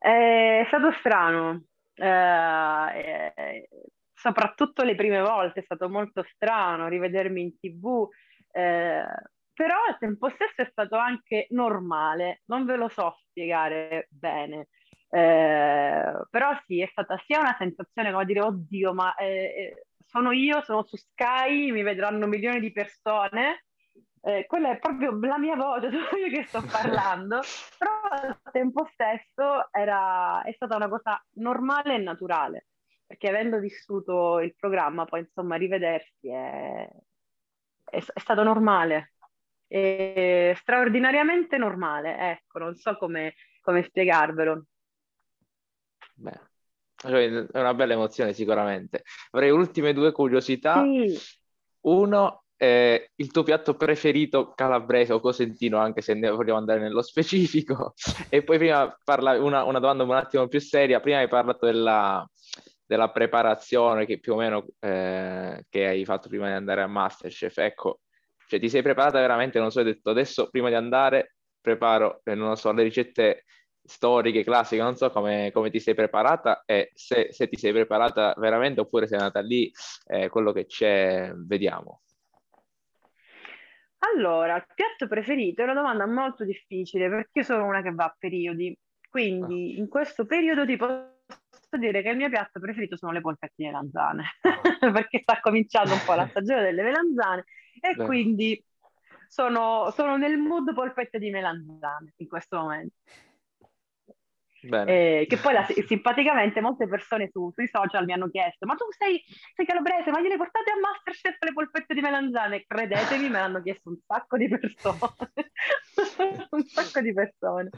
È stato strano, eh, eh, soprattutto le prime volte è stato molto strano rivedermi in TV, eh, però al tempo stesso è stato anche normale, non ve lo so spiegare bene, eh, però sì, è stata sia una sensazione come dire, oddio, ma eh, eh, sono io, sono su Sky, mi vedranno milioni di persone, eh, quella è proprio la mia voce, sono io che sto parlando, però al tempo stesso era, è stata una cosa normale e naturale, perché avendo vissuto il programma, poi insomma rivedersi è, è, è stato normale, è straordinariamente normale, ecco, non so come, come spiegarvelo. Beh, cioè, è una bella emozione sicuramente. Avrei ultime due curiosità. Sì. Uno, eh, il tuo piatto preferito calabrese o cosentino, anche se ne vogliamo andare nello specifico. E poi prima parla una, una domanda un attimo più seria. Prima hai parlato della, della preparazione che più o meno eh, che hai fatto prima di andare a Masterchef. Ecco, cioè ti sei preparata veramente, non so, hai detto adesso prima di andare preparo, eh, non so, le ricette storiche, classiche, non so come, come ti sei preparata e se, se, ti sei preparata veramente oppure sei andata lì, eh, quello che c'è, vediamo. Allora, il piatto preferito è una domanda molto difficile perché io sono una che va a periodi, quindi ah. in questo periodo ti posso dire che il mio piatto preferito sono le polpette di melanzane, ah. perché sta cominciando un po' la stagione delle melanzane e Beh. quindi sono, sono nel mood polpette di melanzane in questo momento. Eh, che poi la, simpaticamente molte persone su, sui social mi hanno chiesto: Ma tu sei, sei calabrese, ma gliele portate a Masterchef le polpette di melanzane? Credetemi, me l'hanno chiesto un sacco di persone. un sacco di persone.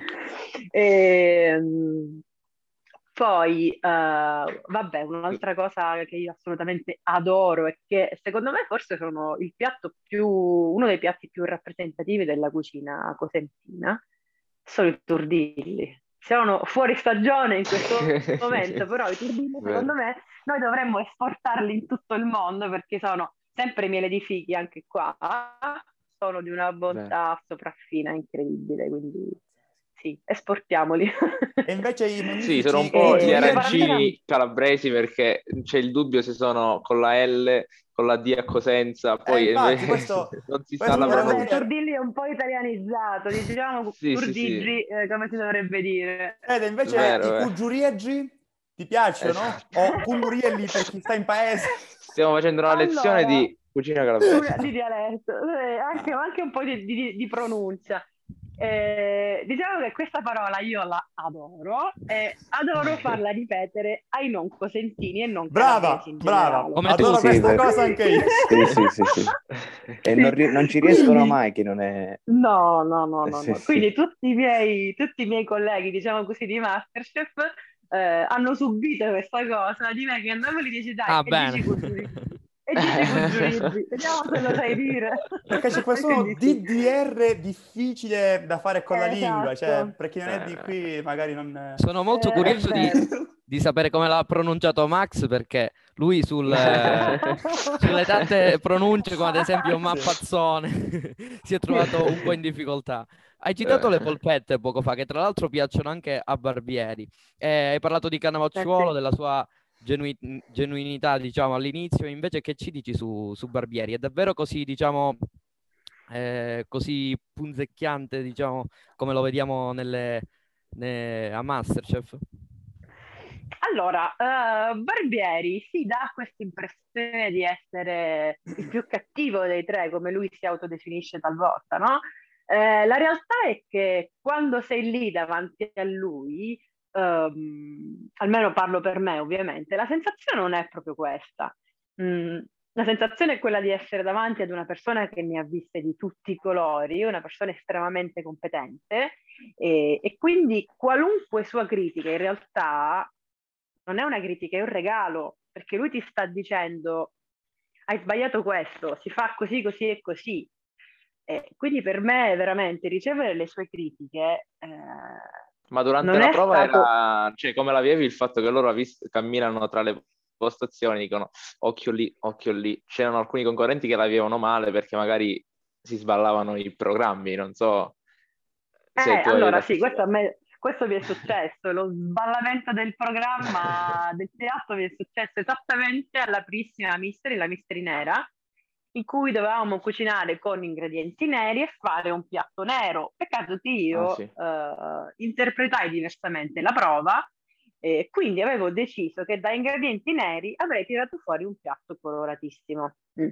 E, ehm, poi, uh, vabbè, un'altra cosa che io assolutamente adoro e che secondo me forse sono il piatto più, uno dei piatti più rappresentativi della cucina cosentina, sono i turdilli. Sono fuori stagione in questo momento, però i turdilli secondo me noi dovremmo esportarli in tutto il mondo perché sono sempre miele di fighi anche qua, sono di una bontà Beh. sopraffina incredibile, quindi sì, esportiamoli. E invece i magnifici... Sì, sono un po' gli arancini calabresi perché c'è il dubbio se sono con la L, con la D a Cosenza, poi eh, infatti, questo, non si sa la pronuncia. Il Turdilli è un po' italianizzato, diciamo sì, Turdigi, sì, sì. Eh, come si dovrebbe dire. Ed invece Vero, i Cuggiurieggi ti piacciono? Eh. O Cungurielli per chi sta in paese? Stiamo facendo una allora, lezione di cucina calabrese. Di dialetto, eh, anche, anche un po' di, di, di pronuncia. Eh, diciamo che questa parola io la adoro e adoro farla ripetere ai non cosentini e non brava, brava, come adoro tu, questa sì, cosa anche io. Sì, sì, sì, sì. e non, non, ci riescono Quindi, mai che non è no, no, no, no, no. Quindi tutti i, miei, tutti i miei colleghi diciamo così di Masterchef eh, hanno subito questa cosa di me che andavo lì dice dai ah, bene. e Vediamo se lo sai dire. Perché c'è questo DDR difficile da fare con la lingua, cioè esatto. per chi non è di qui magari non... Sono molto eh, curioso di, di, sapere come l'ha pronunciato Max perché lui sul, sulle tante pronunce come ad esempio mappazzone si è trovato un po' in difficoltà. Hai citato le polpette poco fa, che tra l'altro piacciono anche a Barbieri. Eh, hai parlato di Cannavacciuolo, della sua genu- genuinità, diciamo, all'inizio, invece che ci dici su, su Barbieri? È davvero così, diciamo, eh, così punzecchiante, diciamo, come lo vediamo nelle, ne, a Masterchef? Allora, uh, Barbieri si dà questa impressione di essere il più cattivo dei tre, come lui si autodefinisce talvolta, no? Eh, la realtà è che quando sei lì davanti a lui, um, almeno parlo per me ovviamente, la sensazione non è proprio questa. Mm, la sensazione è quella di essere davanti ad una persona che ne ha viste di tutti i colori, una persona estremamente competente e, e quindi qualunque sua critica in realtà non è una critica, è un regalo, perché lui ti sta dicendo hai sbagliato questo, si fa così, così e così. E quindi per me veramente ricevere le sue critiche eh, ma durante la prova stato... era, cioè come la il fatto che loro vist- camminano tra le postazioni, dicono occhio lì, occhio lì. C'erano alcuni concorrenti che la vivevano male perché magari si sballavano i programmi, non so. Eh, allora sì, questo a me questo mi è successo, lo sballamento del programma del teatro mi è successo esattamente alla primissima Mystery, la Mystery Nera, in cui dovevamo cucinare con ingredienti neri e fare un piatto nero. Peccato che io ah, sì. uh, interpretai diversamente la prova e quindi avevo deciso che da ingredienti neri avrei tirato fuori un piatto coloratissimo. Mm.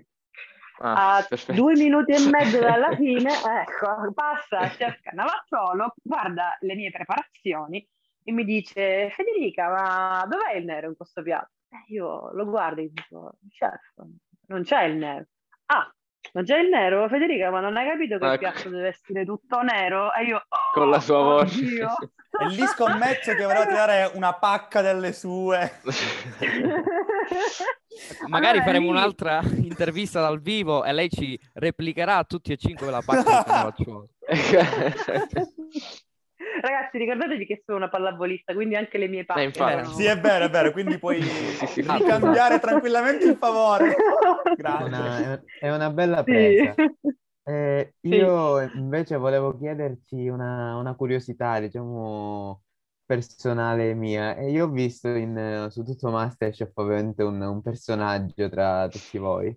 Ah, a due minuti e mezzo dalla fine, ecco, passa chef Cannavacciolo, guarda le mie preparazioni e mi dice Federica, ma dov'è il nero in questo piatto? Eh, io lo guardo e dico, chef, non c'è il nero. Ah, non c'è il nero, Federica, ma non hai capito che ecco. il piatto deve essere tutto nero? E io, oh, con la sua voce. e lì scommetto che vorrà tirare una pacca delle sue. Magari allora, faremo lì... un'altra intervista dal vivo e lei ci replicherà a tutti e cinque la pacca che faccio. Ragazzi, ricordatevi che sono una pallavolista, quindi anche le mie parti. infatti. erano- Sì, è vero, è vero, quindi puoi Sì, sì, sì. ricambiare tranquillamente il favore. È Grazie. una, è- una bella Sì. presa. Eh, Sì. io invece volevo chiederti una, una curiosità, diciamo, personale mia. E io ho visto in, eh, su tutto Masterchef ovviamente un, un personaggio tra tutti voi,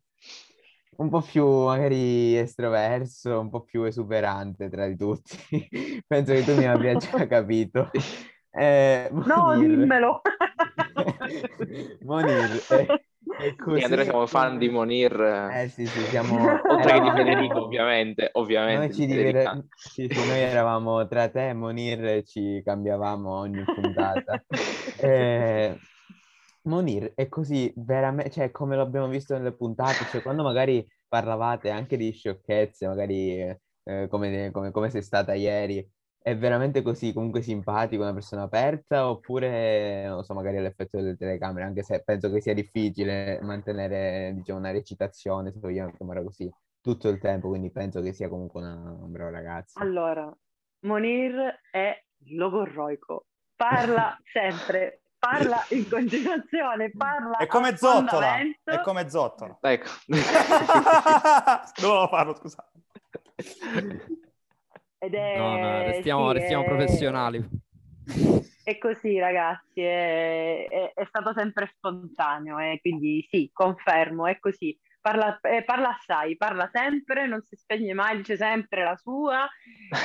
un po' più magari estroverso, un po' più esuberante tra di tutti. Penso che tu mi abbia già capito. Eh, No, dimmelo. Monir, eh, è e Andrea siamo così- fan di Monir, eh, Eh sì, sì, siamo... oltre che di eravamo- Federico, ovviamente, ovviamente. Noi, ci di diver- sì, sì, noi eravamo tra te e Monir ci cambiavamo ogni puntata. Eh, Monir è così veramente, cioè come l'abbiamo visto nelle puntate, cioè quando magari parlavate anche di sciocchezze, magari eh, come, come, come sei stata ieri, è veramente così comunque simpatico, una persona aperta oppure, non so, magari all'effetto delle telecamere, anche se penso che sia difficile mantenere, diciamo, una recitazione, se vogliamo chiamare così, tutto il tempo, quindi penso che sia comunque una, un bravo ragazzo. Allora, Monir è logorroico, parla sempre, parla in continuazione, parla È come Zottola, è come Zottola. Ecco. Dovevo farlo, scusa. Ed è, No, no, restiamo, sì, restiamo è- professionali. È così, ragazzi, è, è- è stato sempre spontaneo, e quindi sì, confermo, è così. Parla, eh, parla assai, parla sempre, non si spegne mai, dice sempre la sua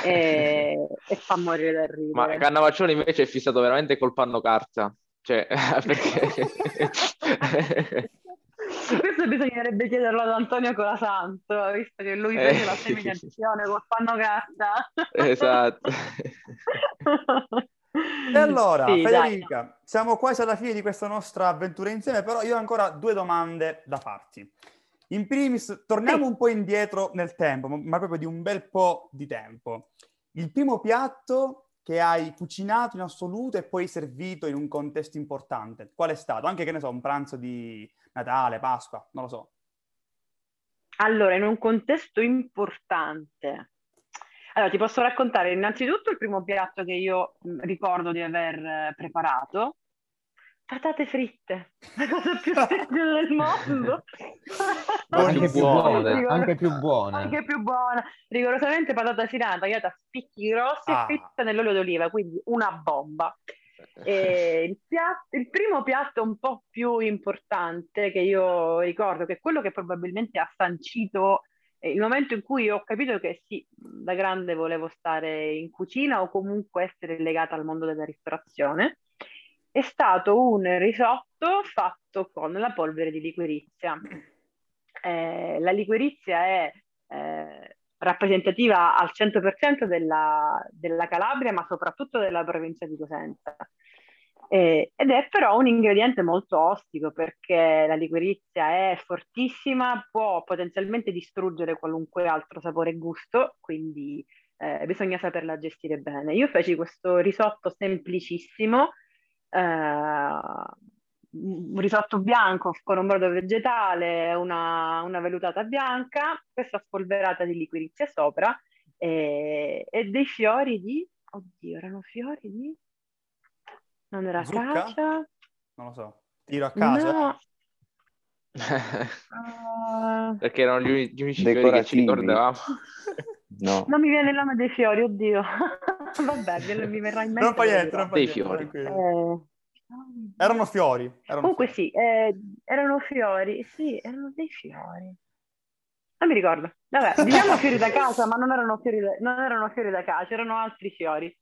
e, e fa morire da Ma ridere. Cannavaccione invece è fissato veramente col panno carta. Cioè, perché... Questo bisognerebbe chiederlo ad Antonio Colasanto, visto che lui Eh, fece la sì. seminazione col panno carta. Esatto. E allora, Sì, dai, Federica, siamo quasi alla fine di questa nostra avventura insieme, però io ho ancora due domande da farti. In primis, torniamo Sì. un po' indietro nel tempo, ma proprio di un bel po' di tempo. Il primo piatto che hai cucinato in assoluto e poi servito in un contesto importante, qual è stato? Anche, che ne so, un pranzo di Natale, Pasqua, non lo so. Allora, in un contesto importante. Allora, ti posso raccontare innanzitutto il primo piatto che io ricordo di aver eh, preparato. Patate fritte, la cosa più semplice del mondo. Anche più buone, anche più buona. Anche più buona. Rigorosamente patata filata tagliata a spicchi grossi Ah. e fritta nell'olio d'oliva, quindi una bomba. E il, piatto- il primo piatto un po' più importante che io ricordo, che è quello che probabilmente ha sancito eh, il momento in cui ho capito che sì, da grande volevo stare in cucina o comunque essere legata al mondo della ristorazione, è stato un risotto fatto con la polvere di liquirizia. Eh, la liquirizia è eh, rappresentativa al 100% della, della Calabria, ma soprattutto della provincia di Cosenza. Eh, ed è però un ingrediente molto ostico perché la liquirizia è fortissima, può potenzialmente distruggere qualunque altro sapore e gusto, quindi eh, bisogna saperla gestire bene. Io feci questo risotto semplicissimo, un risotto bianco con un brodo vegetale, una, una vellutata bianca, questa spolverata di liquirizia sopra e, e dei fiori di... Oddio, erano fiori di... Non era Zucca? cacia? Non lo so. Tiro a caso. No. Ah, Perché erano gli, uni- gli unici fiori che ci ricordavamo. No. non mi viene il nome dei fiori, oddio. Vabbè, mi verrà in mente. Non fa niente, non fa Dei niente, fiori. Eh, Erano fiori. erano Comunque fiori. sì, eh, erano fiori, sì, erano dei fiori. Non mi ricordo. Vabbè, diciamo fiori da casa, ma non erano fiori da, non erano fiori da casa, erano altri fiori.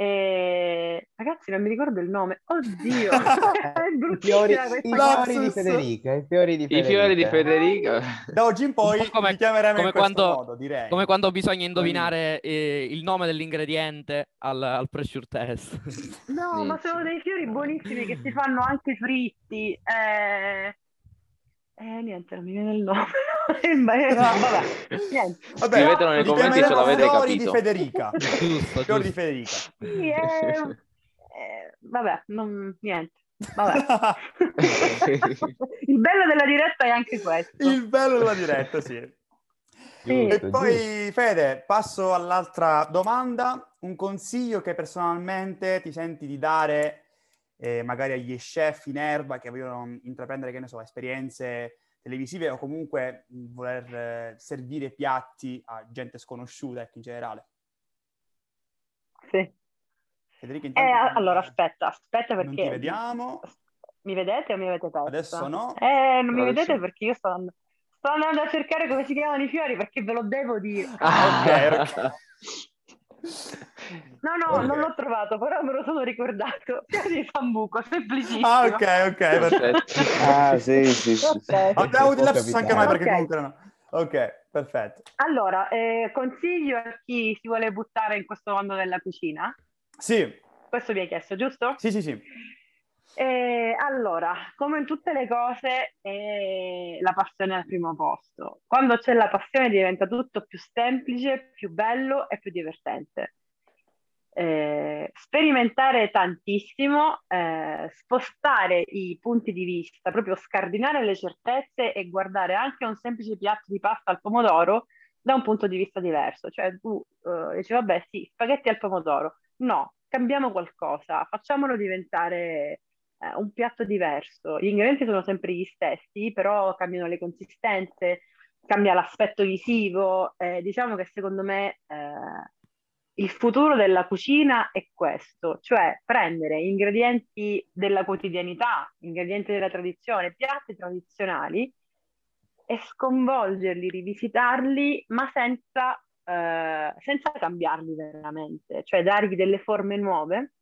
E... Ragazzi, non mi ricordo il nome. Oddio, è I fiori, i fiori di. Federica, i fiori di I Federica. fiori di Federica. Da oggi in poi come- chiameremo come in questo quando- modo, direi. Come quando bisogna indovinare eh, il nome dell'ingrediente al, al pressure test. No, ma sono dei fiori buonissimi che si fanno anche fritti. Eh, eh, niente, non mi viene il nome. Eh, Vabbè, niente. Vabbè, Scrivetelo nei commenti se l'avete fiori capito. di Federica. giusto, Fiori di giusto. Federica. Sì, eh, eh, vabbè, non, niente. Vabbè. Il bello della diretta è anche questo. Il bello della diretta, sì. Sì. E Giusto, poi, giusto. Fede, passo all'altra domanda. Un consiglio che personalmente ti senti di dare eh, magari agli chef in erba che vogliono intraprendere, che ne so, esperienze televisive o comunque voler eh, servire piatti a gente sconosciuta, ecco, in generale. Sì. Federica, Eh, intanto... allora aspetta, aspetta Non ti perché vediamo. mi vedete o mi avete perso? Adesso no. Eh, non mi Adesso- vedete perché io sto andando, sto andando a cercare come si chiamano i fiori perché ve lo devo dire. Ah, ok, ok. No, no, Ok. non l'ho trovato, però me lo sono ricordato. Fiori di sambuco, semplicissimo. Ah, ok, ok. perfetto. Ah, sì, sì, sì. Ok. sì. Abbiamo avuto il Può lapsus anche noi perché Ok. comunque no. Ok, perfetto. Allora, eh, consiglio a chi si vuole buttare in questo mondo della cucina. Sì, Questo mi hai chiesto, giusto? sì, sì, sì. Eh, allora, come in tutte le cose, eh, la passione è al primo posto. Quando c'è la passione diventa tutto più semplice, più bello e più divertente. Eh, sperimentare tantissimo, eh, spostare i punti di vista, proprio scardinare le certezze e guardare anche un semplice piatto di pasta al pomodoro da un punto di vista diverso. Cioè tu eh, dici, vabbè, sì, spaghetti al pomodoro. No, cambiamo qualcosa, facciamolo diventare eh, un piatto diverso. Gli ingredienti sono sempre gli stessi, però cambiano le consistenze, cambia l'aspetto visivo. eh, diciamo che secondo me eh, il futuro della cucina è questo, cioè prendere ingredienti della quotidianità, ingredienti della tradizione, piatti tradizionali e sconvolgerli, rivisitarli, ma senza, eh, senza cambiarli veramente, cioè dargli delle forme nuove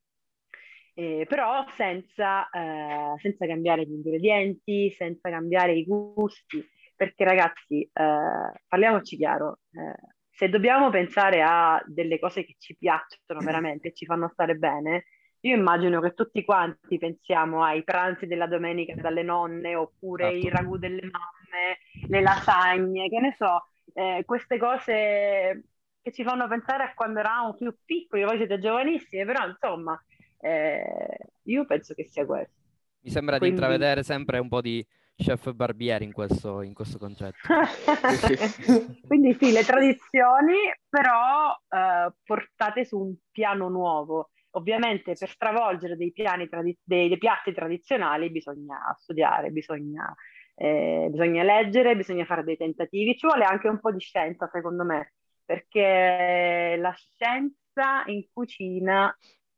eh, però senza, eh, senza cambiare gli ingredienti, senza cambiare i gusti, perché ragazzi, eh, parliamoci chiaro, eh, se dobbiamo pensare a delle cose che ci piacciono veramente e ci fanno stare bene, io immagino che tutti quanti pensiamo ai pranzi della domenica dalle nonne, oppure Esatto. i ragù delle mamme, le lasagne, che ne so, eh, queste cose che ci fanno pensare a quando eravamo più piccoli, voi siete giovanissimi, però insomma, eh, io penso che sia questo. Mi sembra Quindi- di intravedere sempre un po' di chef barbieri in questo, in questo concetto. Quindi sì, le tradizioni, però eh, portate su un piano nuovo. Ovviamente per stravolgere dei, piani tradi- dei, dei piatti tradizionali bisogna studiare, bisogna, eh, bisogna leggere, bisogna fare dei tentativi. Ci vuole anche un po' di scienza, secondo me, perché la scienza in cucina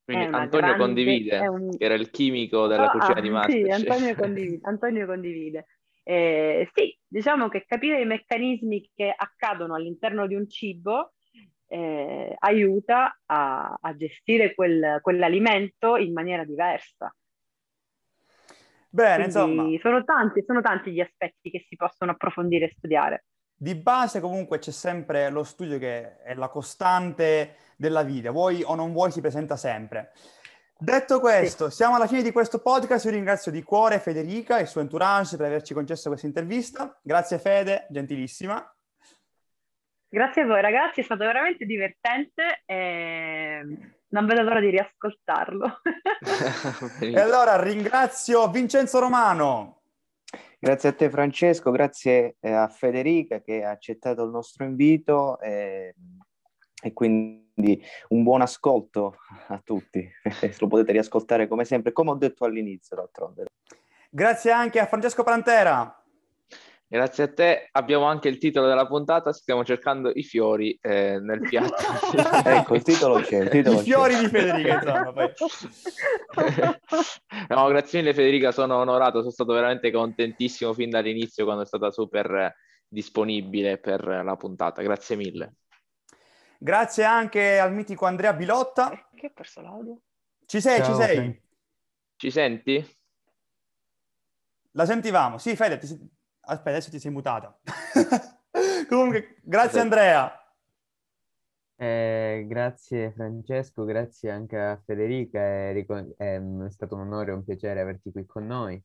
Quindi Antonio grande- condivide, un- che era il chimico della Ah, cucina di Sì, Masterchef. Antonio condivide. Antonio condivide. Eh, sì, diciamo che capire i meccanismi che accadono all'interno di un cibo eh, aiuta a, a gestire quel- quell'alimento in maniera diversa. Bene, Quindi insomma, sono tanti, sono tanti gli aspetti che si possono approfondire e studiare. Di base comunque c'è sempre lo studio che è la costante della vita, vuoi o non vuoi si presenta sempre. Detto questo, siamo alla fine di questo podcast, io ringrazio di cuore Federica e il suo entourage per averci concesso questa intervista. Grazie Fede, gentilissima. Grazie a voi ragazzi, è stato veramente divertente e non vedo l'ora di riascoltarlo. E allora ringrazio Vincenzo Romano. Grazie a te Francesco, grazie eh, a Federica che ha accettato il nostro invito eh, e quindi un buon ascolto a tutti. Lo potete riascoltare come sempre, come ho detto all'inizio d'altronde. Grazie anche a Francesco Prantera. Grazie a te. Abbiamo anche il titolo della puntata, stiamo cercando i fiori eh, nel piatto. Ecco, il titolo c'è, il titolo I fiori c'è. di Federica, insomma. Poi. No, grazie mille Federica, sono onorato, sono stato veramente contentissimo fin dall'inizio quando è stata super eh, disponibile per la puntata. Grazie mille. Grazie anche al mitico Andrea Bilotta. Che ho perso l'audio? Ci sei, Ciao, ci sei? Fran- Ci senti? La sentivamo. Sì, Fede, ti aspetta, adesso ti sei mutata. Comunque, grazie Andrea. Eh, grazie Francesco, grazie anche a Federica, è, ehm, è stato un onore e un piacere averti qui con noi.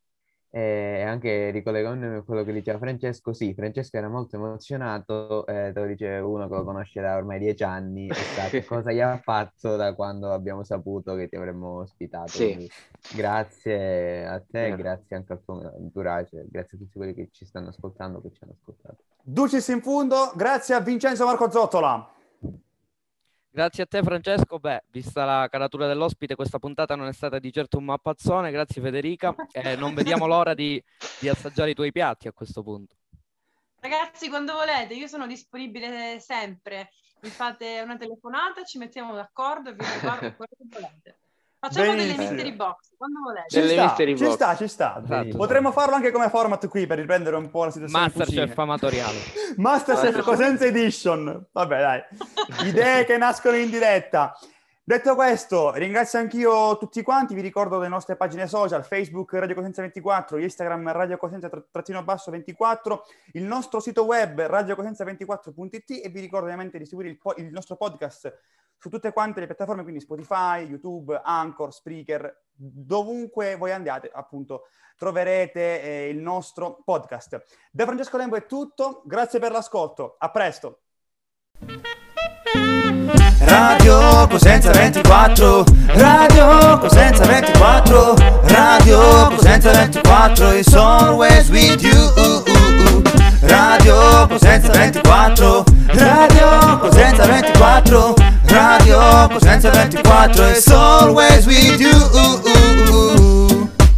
E anche ricollegandomi a quello che diceva Francesco, sì, Francesco era molto emozionato, eh, te lo dice uno che lo conosce da ormai dieci anni, e sa che cosa gli ha fatto da quando abbiamo saputo che ti avremmo ospitato. Sì. Grazie a te, Vero. grazie anche al tuo entourage, grazie a tutti quelli che ci stanno ascoltando, che ci hanno ascoltato. Dulcis in fundo, grazie a Vincenzo Marco Zottola. Grazie a te Francesco, beh, vista la caratura dell'ospite, questa puntata non è stata di certo un mappazzone, grazie Federica, e non vediamo l'ora di, di assaggiare i tuoi piatti a questo punto. Ragazzi, quando volete, io sono disponibile sempre. Mi fate una telefonata, ci mettiamo d'accordo e vi preparo quello che volete. Facciamo Benissimo. delle mystery box, quando volete. Ci Delle sta, ci box. sta, ci sta. Esatto. Potremmo farlo anche come format qui per riprendere un po' la situazione Masterchef amatoriale. Masterchef Cosenza Edition. Vabbè, dai. Idee che nascono in diretta. Detto questo, ringrazio anch'io tutti quanti, vi ricordo le nostre pagine social, Facebook Radio Cosenza 24, Instagram Radio Cosenza trattino basso 24, il nostro sito web radiocosenza24.it e vi ricordo ovviamente di seguire il, po- il nostro podcast su tutte quante le piattaforme, quindi Spotify, YouTube, Anchor, Spreaker, dovunque voi andiate, appunto, troverete eh, il nostro podcast. Da Francesco Lembo è tutto, grazie per l'ascolto, a presto! Radio Cosenza 24 Radio Cosenza 24 Radio Cosenza 24 is always with you. Radio Cosenza 24 Radio Cosenza 24 Radio Cosenza 24 is always with you